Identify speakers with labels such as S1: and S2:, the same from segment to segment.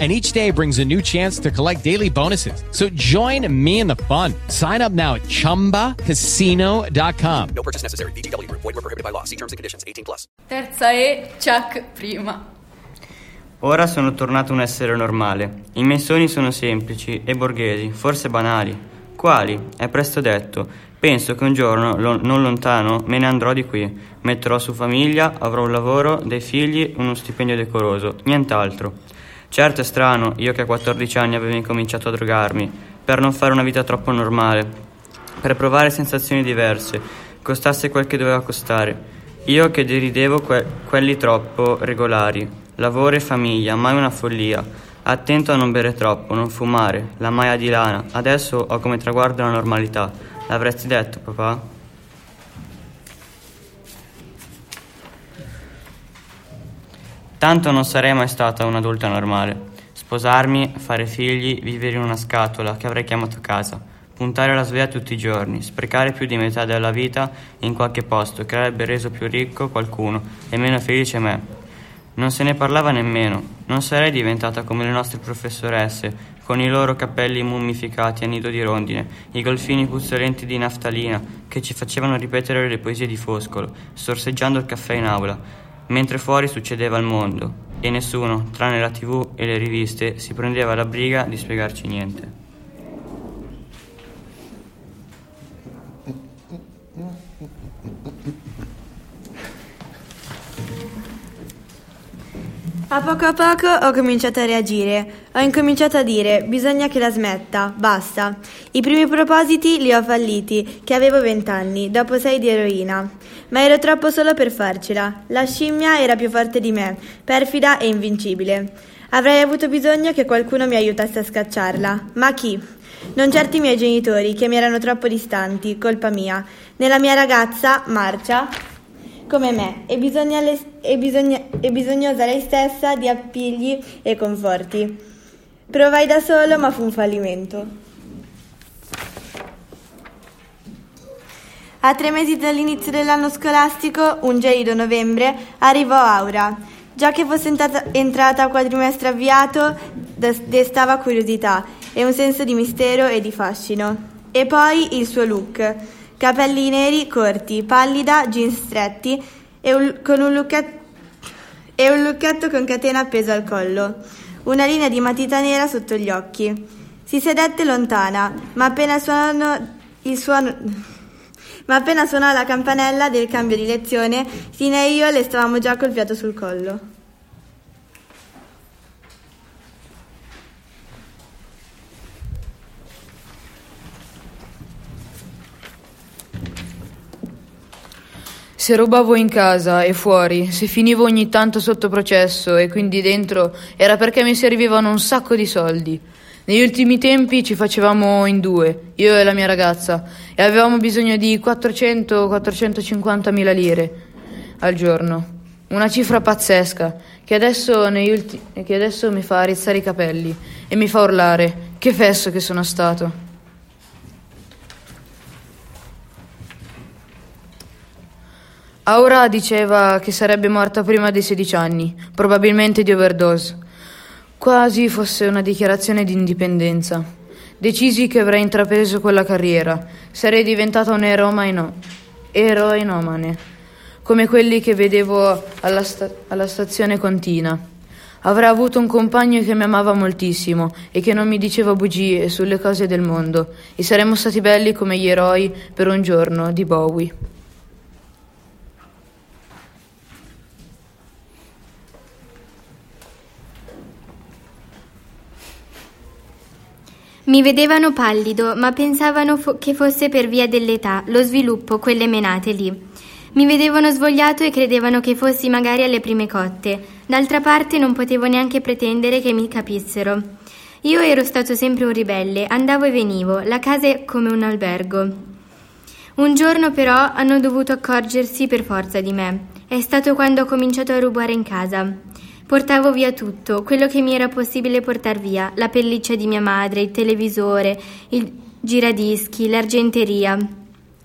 S1: and each day brings a new chance to collect daily bonuses. So join me in the fun. Sign up now at ChumbaCasino.com.
S2: No purchase necessary. BGW. Void were prohibited by law. See terms and conditions. 18 plus.
S3: Terza E, Chuck prima.
S4: Ora sono tornato un essere normale. I miei sogni sono semplici e borghesi, forse banali. Quali? È presto detto. Penso che un giorno, lo- non lontano, me ne andrò di qui. Metterò su famiglia, avrò un lavoro, dei figli, uno stipendio decoroso. Nient'altro. Certo è strano, io che a 14 anni avevo incominciato a drogarmi, per non fare una vita troppo normale, per provare sensazioni diverse, costasse quel che doveva costare. Io che deridevo que- quelli troppo regolari, lavoro e famiglia, mai una follia. Attento a non bere troppo, non fumare, la maia di lana. Adesso ho come traguardo la normalità. L'avresti detto, papà? Tanto non sarei mai stata un'adulta normale. Sposarmi, fare figli, vivere in una scatola che avrei chiamato casa, puntare la sveglia tutti i giorni, sprecare più di metà della vita in qualche posto che avrebbe reso più ricco qualcuno e meno felice me. Non se ne parlava nemmeno. Non sarei diventata come le nostre professoresse, con i loro capelli mummificati a nido di rondine, i golfini puzzolenti di naftalina che ci facevano ripetere le poesie di Foscolo, sorseggiando il caffè in aula mentre fuori succedeva il mondo e nessuno, tranne la tv e le riviste, si prendeva la briga di spiegarci niente.
S5: A poco a poco ho cominciato a reagire. Ho incominciato a dire: bisogna che la smetta, basta. I primi propositi li ho falliti, che avevo vent'anni, dopo sei di eroina. Ma ero troppo solo per farcela. La scimmia era più forte di me, perfida e invincibile. Avrei avuto bisogno che qualcuno mi aiutasse a scacciarla. Ma chi? Non certo i miei genitori, che mi erano troppo distanti, colpa mia. Nella mia ragazza, Marcia, come me, e, bisogna le, e, bisogna, e bisognosa lei stessa di appigli e conforti. Provai da solo, ma fu un fallimento. A tre mesi dall'inizio dell'anno scolastico, un gelido novembre, arrivò Aura. Già che fosse entrata, entrata a quadrimestre avviato, destava curiosità e un senso di mistero e di fascino. E poi il suo look. Capelli neri corti, pallida, jeans stretti e un, con un lucchetto, e un lucchetto con catena appesa al collo. Una linea di matita nera sotto gli occhi. Si sedette lontana, ma appena suonò il suono... Ma appena suonò la campanella del cambio di lezione, Sina e io le stavamo già col fiato sul collo.
S6: Se rubavo in casa e fuori, se finivo ogni tanto sotto processo e quindi dentro, era perché mi servivano un sacco di soldi. Negli ultimi tempi ci facevamo in due, io e la mia ragazza, e avevamo bisogno di 400-450 mila lire al giorno. Una cifra pazzesca che adesso, ulti- che adesso mi fa rizzare i capelli e mi fa urlare. Che fesso che sono stato. Aura diceva che sarebbe morta prima dei 16 anni, probabilmente di overdose. Quasi fosse una dichiarazione di indipendenza. Decisi che avrei intrapreso quella carriera. Sarei diventata un eromaino, eroinomane, come quelli che vedevo alla, sta- alla stazione Contina. Avrei avuto un compagno che mi amava moltissimo e che non mi diceva bugie sulle cose del mondo e saremmo stati belli come gli eroi per un giorno di Bowie.
S7: Mi vedevano pallido, ma pensavano fo- che fosse per via dell'età, lo sviluppo, quelle menate lì. Mi vedevano svogliato e credevano che fossi magari alle prime cotte. D'altra parte non potevo neanche pretendere che mi capissero. Io ero stato sempre un ribelle, andavo e venivo, la casa è come un albergo. Un giorno però hanno dovuto accorgersi per forza di me. È stato quando ho cominciato a rubare in casa. Portavo via tutto, quello che mi era possibile portar via, la pelliccia di mia madre, il televisore, il giradischi, l'argenteria.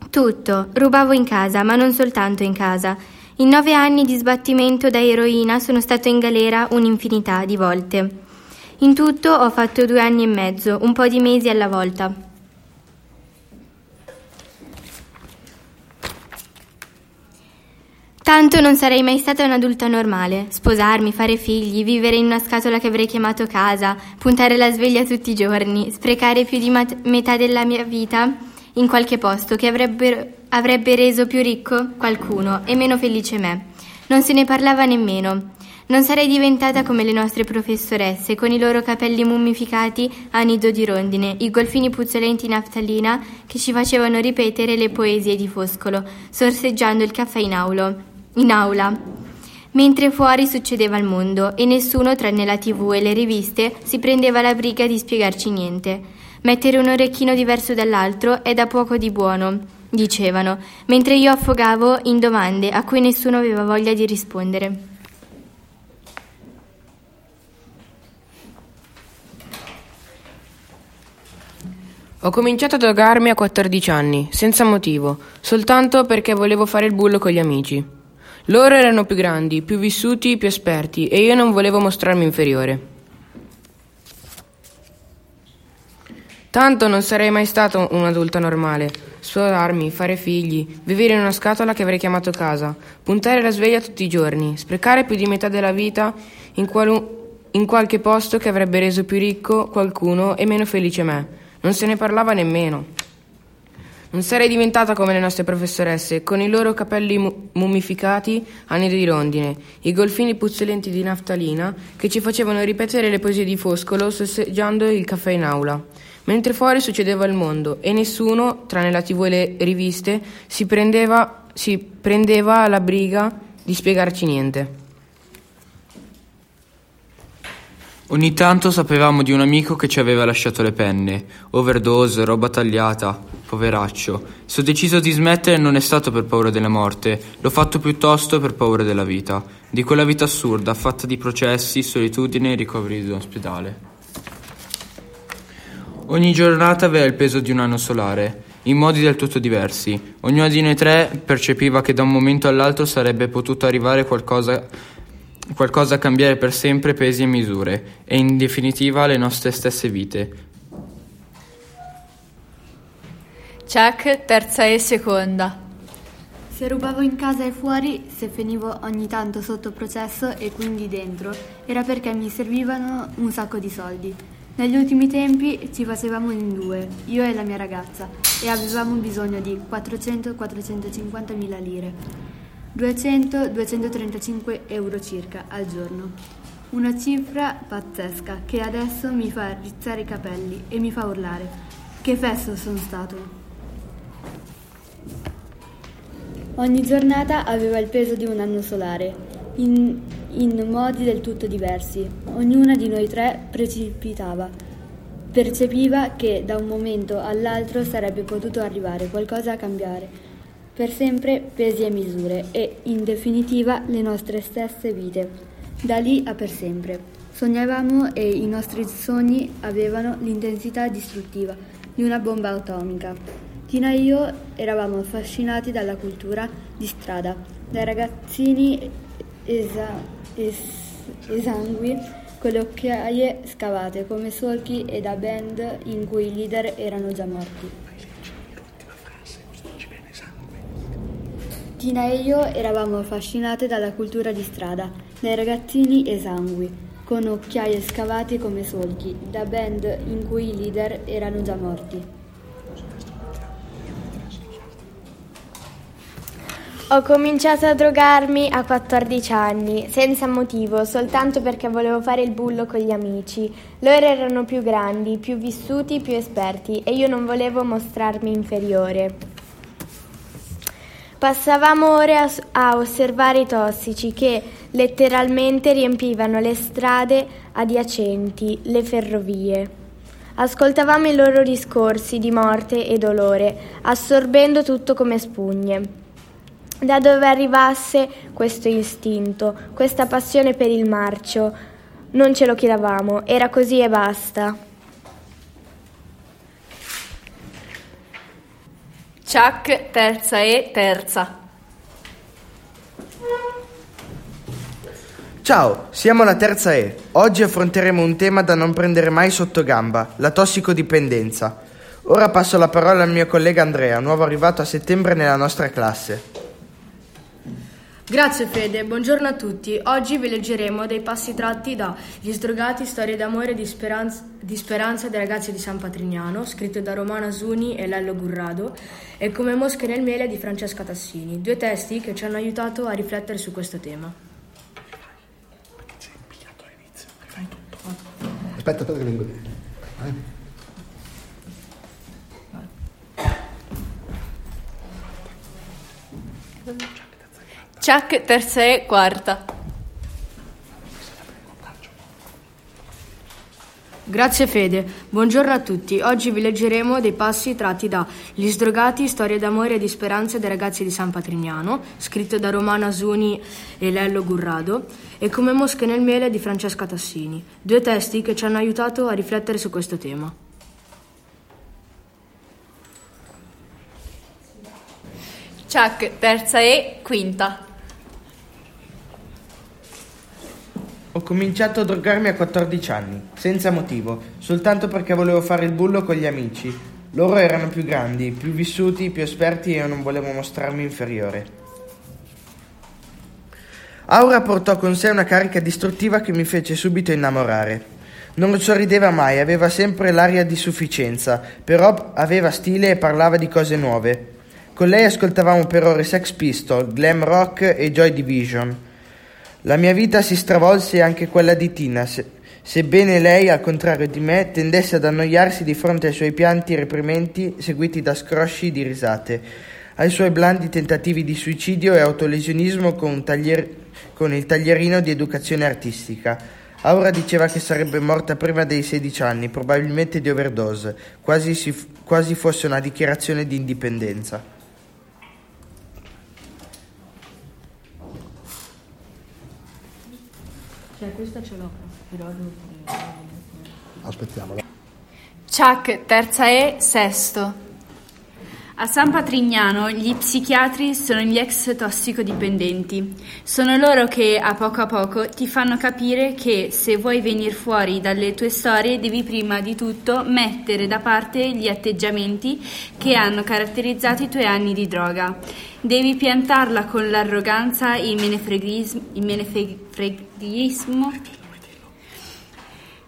S7: Tutto, rubavo in casa, ma non soltanto in casa. In nove anni di sbattimento da eroina sono stato in galera un'infinità di volte. In tutto ho fatto due anni e mezzo, un po' di mesi alla volta. Tanto non sarei mai stata un'adulta normale. Sposarmi, fare figli, vivere in una scatola che avrei chiamato casa, puntare la sveglia tutti i giorni, sprecare più di mat- metà della mia vita in qualche posto che avrebbe, reso più ricco qualcuno e meno felice me. Non se ne parlava nemmeno. Non sarei diventata come le nostre professoresse, con i loro capelli mummificati a nido di rondine, i golfini puzzolenti in naftalina che ci facevano ripetere le poesie di Foscolo, sorseggiando il caffè in, aulo, in aula. Mentre fuori succedeva il mondo e nessuno, tranne la tv e le riviste, si prendeva la briga di spiegarci niente. Mettere un orecchino diverso dall'altro è da poco di buono, dicevano, mentre io affogavo in domande a cui nessuno aveva voglia di rispondere.
S8: Ho cominciato a drogarmi a 14 anni, senza motivo, soltanto perché volevo fare il bullo con gli amici. Loro erano più grandi, più vissuti, più esperti e io non volevo mostrarmi inferiore. Tanto non sarei mai stato un'adulta normale. Sposarmi, fare figli, vivere in una scatola che avrei chiamato casa, puntare la sveglia tutti i giorni, sprecare più di metà della vita in, qualu- in qualche posto che avrebbe reso più ricco qualcuno e meno felice me. Non se ne parlava nemmeno. Non sarei diventata come le nostre professoresse, con i loro capelli mu- mummificati a nido di rondine, i golfini puzzolenti di naftalina che ci facevano ripetere le poesie di Foscolo sosseggiando il caffè in aula. Mentre fuori succedeva il mondo e nessuno, tranne la tv e le riviste, si prendeva, si prendeva la briga di spiegarci niente.
S9: Ogni tanto sapevamo di un amico che ci aveva lasciato le penne, overdose, roba tagliata, poveraccio. Se ho deciso di smettere non è stato per paura della morte, l'ho fatto piuttosto per paura della vita, di quella vita assurda, fatta di processi, solitudine e ricoveri in ospedale. Ogni giornata aveva il peso di un anno solare, in modi del tutto diversi. Ognuno di noi tre percepiva che da un momento all'altro sarebbe potuto arrivare qualcosa qualcosa a cambiare per sempre pesi e misure e in definitiva le nostre stesse vite.
S3: Chuck, terza e seconda.
S10: Se rubavo in casa e fuori, se finivo ogni tanto sotto processo e quindi dentro, era perché mi servivano un sacco di soldi. Negli ultimi tempi ci facevamo in due, io e la mia ragazza, e avevamo bisogno di 400-450 mila lire. 200-235 euro circa al giorno. Una cifra pazzesca che adesso mi fa rizzare i capelli e mi fa urlare. Che fesso sono stato! Ogni giornata aveva il peso di un anno solare, in, in modi del tutto diversi. Ognuna di noi tre precipitava. Percepiva che da un momento all'altro sarebbe potuto arrivare qualcosa a cambiare per sempre pesi e misure e, in definitiva, le nostre stesse vite, da lì a per sempre. Sognavamo e i nostri sogni avevano l'intensità distruttiva di una bomba atomica. Tina e io eravamo affascinati dalla cultura di strada, dai ragazzini esa- es- esangui con le occhiaie scavate come solchi e da band in cui i leader erano già morti. Tina e io eravamo affascinate dalla cultura di strada, dai ragazzini esangui, con occhiaie scavate come solchi, da band in cui i leader erano già morti.
S11: Ho cominciato a drogarmi a 14 anni, senza motivo, soltanto perché volevo fare il bullo con gli amici. Loro erano più grandi, più vissuti, più esperti e io non volevo mostrarmi inferiore. Passavamo ore a, a, osservare i tossici che letteralmente riempivano le strade adiacenti, le ferrovie. Ascoltavamo i loro discorsi di morte e dolore, assorbendo tutto come spugne. da dove arrivasse questo istinto, questa passione per il marcio. Non ce lo chiedevamo, era così e basta.
S3: Chuck, terza E, terza.
S12: Ciao, siamo la terza E. Oggi affronteremo un tema da non prendere mai sotto gamba, la tossicodipendenza. Ora passo la parola al mio collega Andrea, nuovo arrivato a settembre nella nostra classe.
S13: Grazie Fede, buongiorno a tutti. Oggi vi leggeremo dei passi tratti da Gli sdrogati, storie d'amore e di speranza, di speranza dei ragazzi di San Patrignano, scritto da Romana Zuni e Lello Gurrado, e Come mosche nel miele di Francesca Tassini, due testi che ci hanno aiutato a riflettere su questo tema.
S14: Aspetta, aspetta che vengo. Eh?
S3: Chuck, terza E, quarta.
S13: Grazie Fede, buongiorno a tutti. Oggi vi leggeremo dei passi tratti da Gli sdrogati, storie d'amore e di speranza dei ragazzi di San Patrignano, scritto da Romana Zuni e Lello Gurrado, e Come mosche nel miele di Francesca Tassini, due testi che ci hanno aiutato a riflettere su questo tema.
S3: Chuck, terza E, quinta.
S12: Ho cominciato a drogarmi a 14 anni, senza motivo, soltanto perché volevo fare il bullo con gli amici. Loro erano più grandi, più vissuti, più esperti e io non volevo mostrarmi inferiore. Aura portò con sé una carica distruttiva che mi fece subito innamorare. Non sorrideva mai, aveva sempre l'aria di sufficienza, però aveva stile e parlava di cose nuove. Con lei ascoltavamo per ore Sex Pistol, glam rock e Joy Division. La mia vita si stravolse e anche quella di Tina, se- sebbene lei, al contrario di me, tendesse ad annoiarsi di fronte ai suoi pianti reprimenti seguiti da scrosci di risate, ai suoi blandi tentativi di suicidio e autolesionismo con, taglier- con il taglierino di educazione artistica. Aura diceva che sarebbe morta prima dei 16 anni, probabilmente di overdose, quasi, si f- quasi fosse una dichiarazione di indipendenza.
S13: Cioè, questa ce l'ho, però
S14: Aspettiamola.
S3: Chuck, terza E, sesto.
S15: A San Patrignano gli psichiatri sono gli ex tossicodipendenti. Sono loro che a poco a poco ti fanno capire che se vuoi venire fuori dalle tue storie devi prima di tutto mettere da parte gli atteggiamenti che hanno caratterizzato i tuoi anni di droga. Devi piantarla con l'arroganza, il menefreghismo, il menefreghismo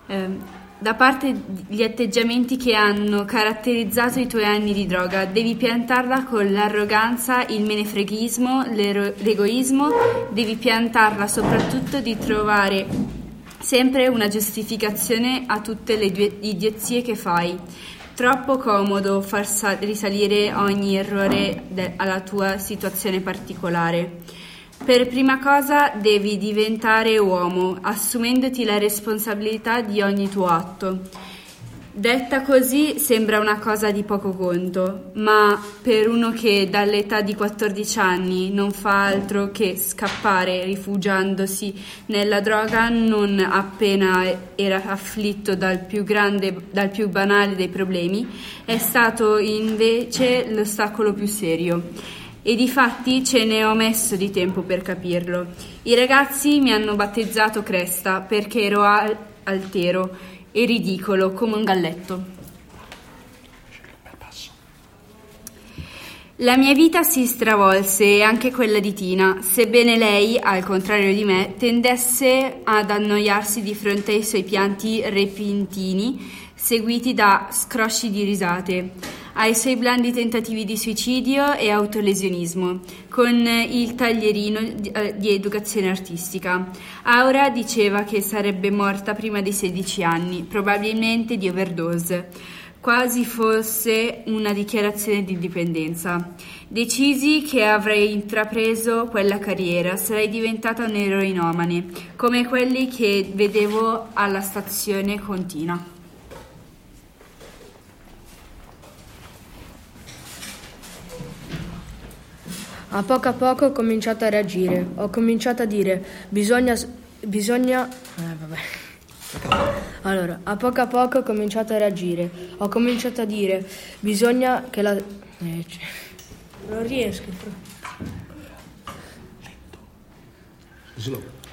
S15: ehm, da parte gli atteggiamenti che hanno caratterizzato i tuoi anni di droga. Devi piantarla con l'arroganza, il menefreghismo, l'egoismo, devi piantarla soprattutto di trovare sempre una giustificazione a tutte le due idiozie che fai. Troppo comodo far sa- risalire ogni errore alla tua situazione particolare. Per prima cosa devi diventare uomo, assumendoti la responsabilità di ogni tuo atto. Detta così sembra una cosa di poco conto, ma per uno che dall'età di 14 anni non fa altro che scappare rifugiandosi nella droga non appena era afflitto dal più grande, dal più banale dei problemi, è stato invece l'ostacolo più serio. E difatti ce ne ho messo di tempo per capirlo. I ragazzi mi hanno battezzato Cresta perché ero al- altero e ridicolo come un galletto. La mia vita si stravolse e anche quella di Tina, sebbene lei, al contrario di me, tendesse ad annoiarsi di fronte ai suoi pianti repentini, seguiti da scrosci di risate, ai suoi blandi tentativi di suicidio e autolesionismo, con il taglierino di, eh, educazione artistica. Aura diceva che sarebbe morta prima dei 16 anni, probabilmente di overdose quasi fosse una dichiarazione di indipendenza. Decisi che avrei intrapreso quella carriera, sarei diventata un'eroinomane, come quelli che vedevo alla stazione Contina.
S13: A poco a poco ho cominciato a reagire. Ho cominciato a dire bisogna. bisogna. Eh, vabbè. Allora, a poco a poco ho cominciato a reagire. Ho cominciato a dire bisogna che la. Eh, non riesco.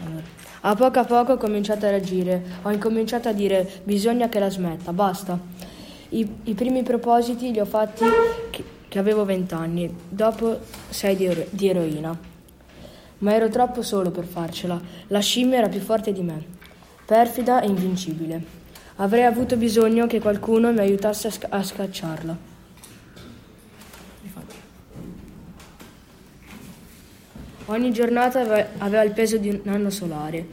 S13: Allora, a poco a poco ho cominciato a reagire. Ho incominciato a dire bisogna che la smetta, basta. I, i primi propositi li ho fatti che, avevo vent'anni, dopo sei di, ero- di eroina. Ma ero troppo solo per farcela. La scimmia era più forte di me, perfida e invincibile. Avrei avuto bisogno che qualcuno mi aiutasse a, sca- a scacciarla. Ogni giornata ave- aveva il peso di un anno solare,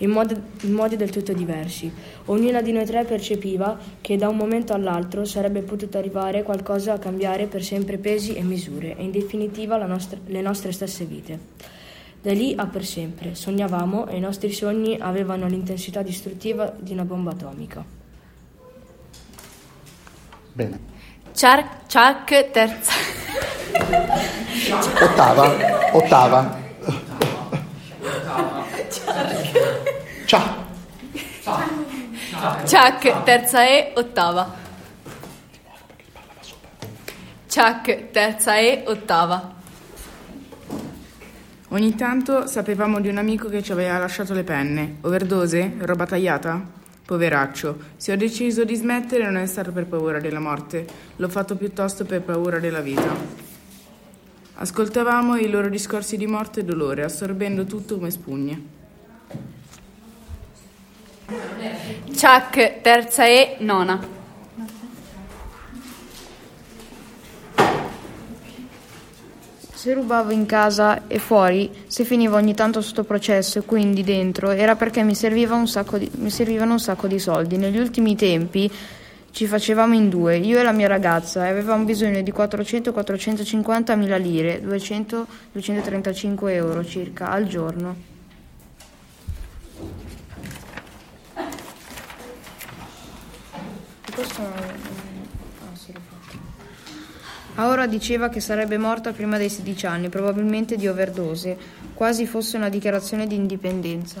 S13: in modi, in modi del tutto diversi. Ognuna di noi tre percepiva che da un momento all'altro sarebbe potuto arrivare qualcosa a cambiare per sempre pesi e misure e in definitiva la nostra- le nostre stesse vite. Da lì a per sempre sognavamo e i nostri sogni avevano l'intensità distruttiva di una bomba atomica.
S14: Bene.
S3: Chuck, Chuck terza.
S14: Ottava. Ottava. Ciao.
S3: Chuck terza E ottava. Chuck terza E ottava.
S8: Ogni tanto sapevamo di un amico che ci aveva lasciato le penne. Overdose? Roba tagliata? Poveraccio. Se ho deciso di smettere non è stato per paura della morte, l'ho fatto piuttosto per paura della vita. Ascoltavamo i loro discorsi di morte e dolore, assorbendo tutto come spugne.
S3: Chuck terza E nona.
S6: Se rubavo in casa e fuori, se finivo ogni tanto sotto processo e quindi dentro, era perché mi, serviva di- mi servivano un sacco di soldi. Negli ultimi tempi ci facevamo in due, io e la mia ragazza, e avevamo bisogno di 400-450 mila lire, 200-235 euro circa al giorno. Questo non- ah, sì, l'ho fatto. Aura diceva che sarebbe morta prima dei 16 anni, probabilmente di overdose, quasi fosse una dichiarazione di indipendenza.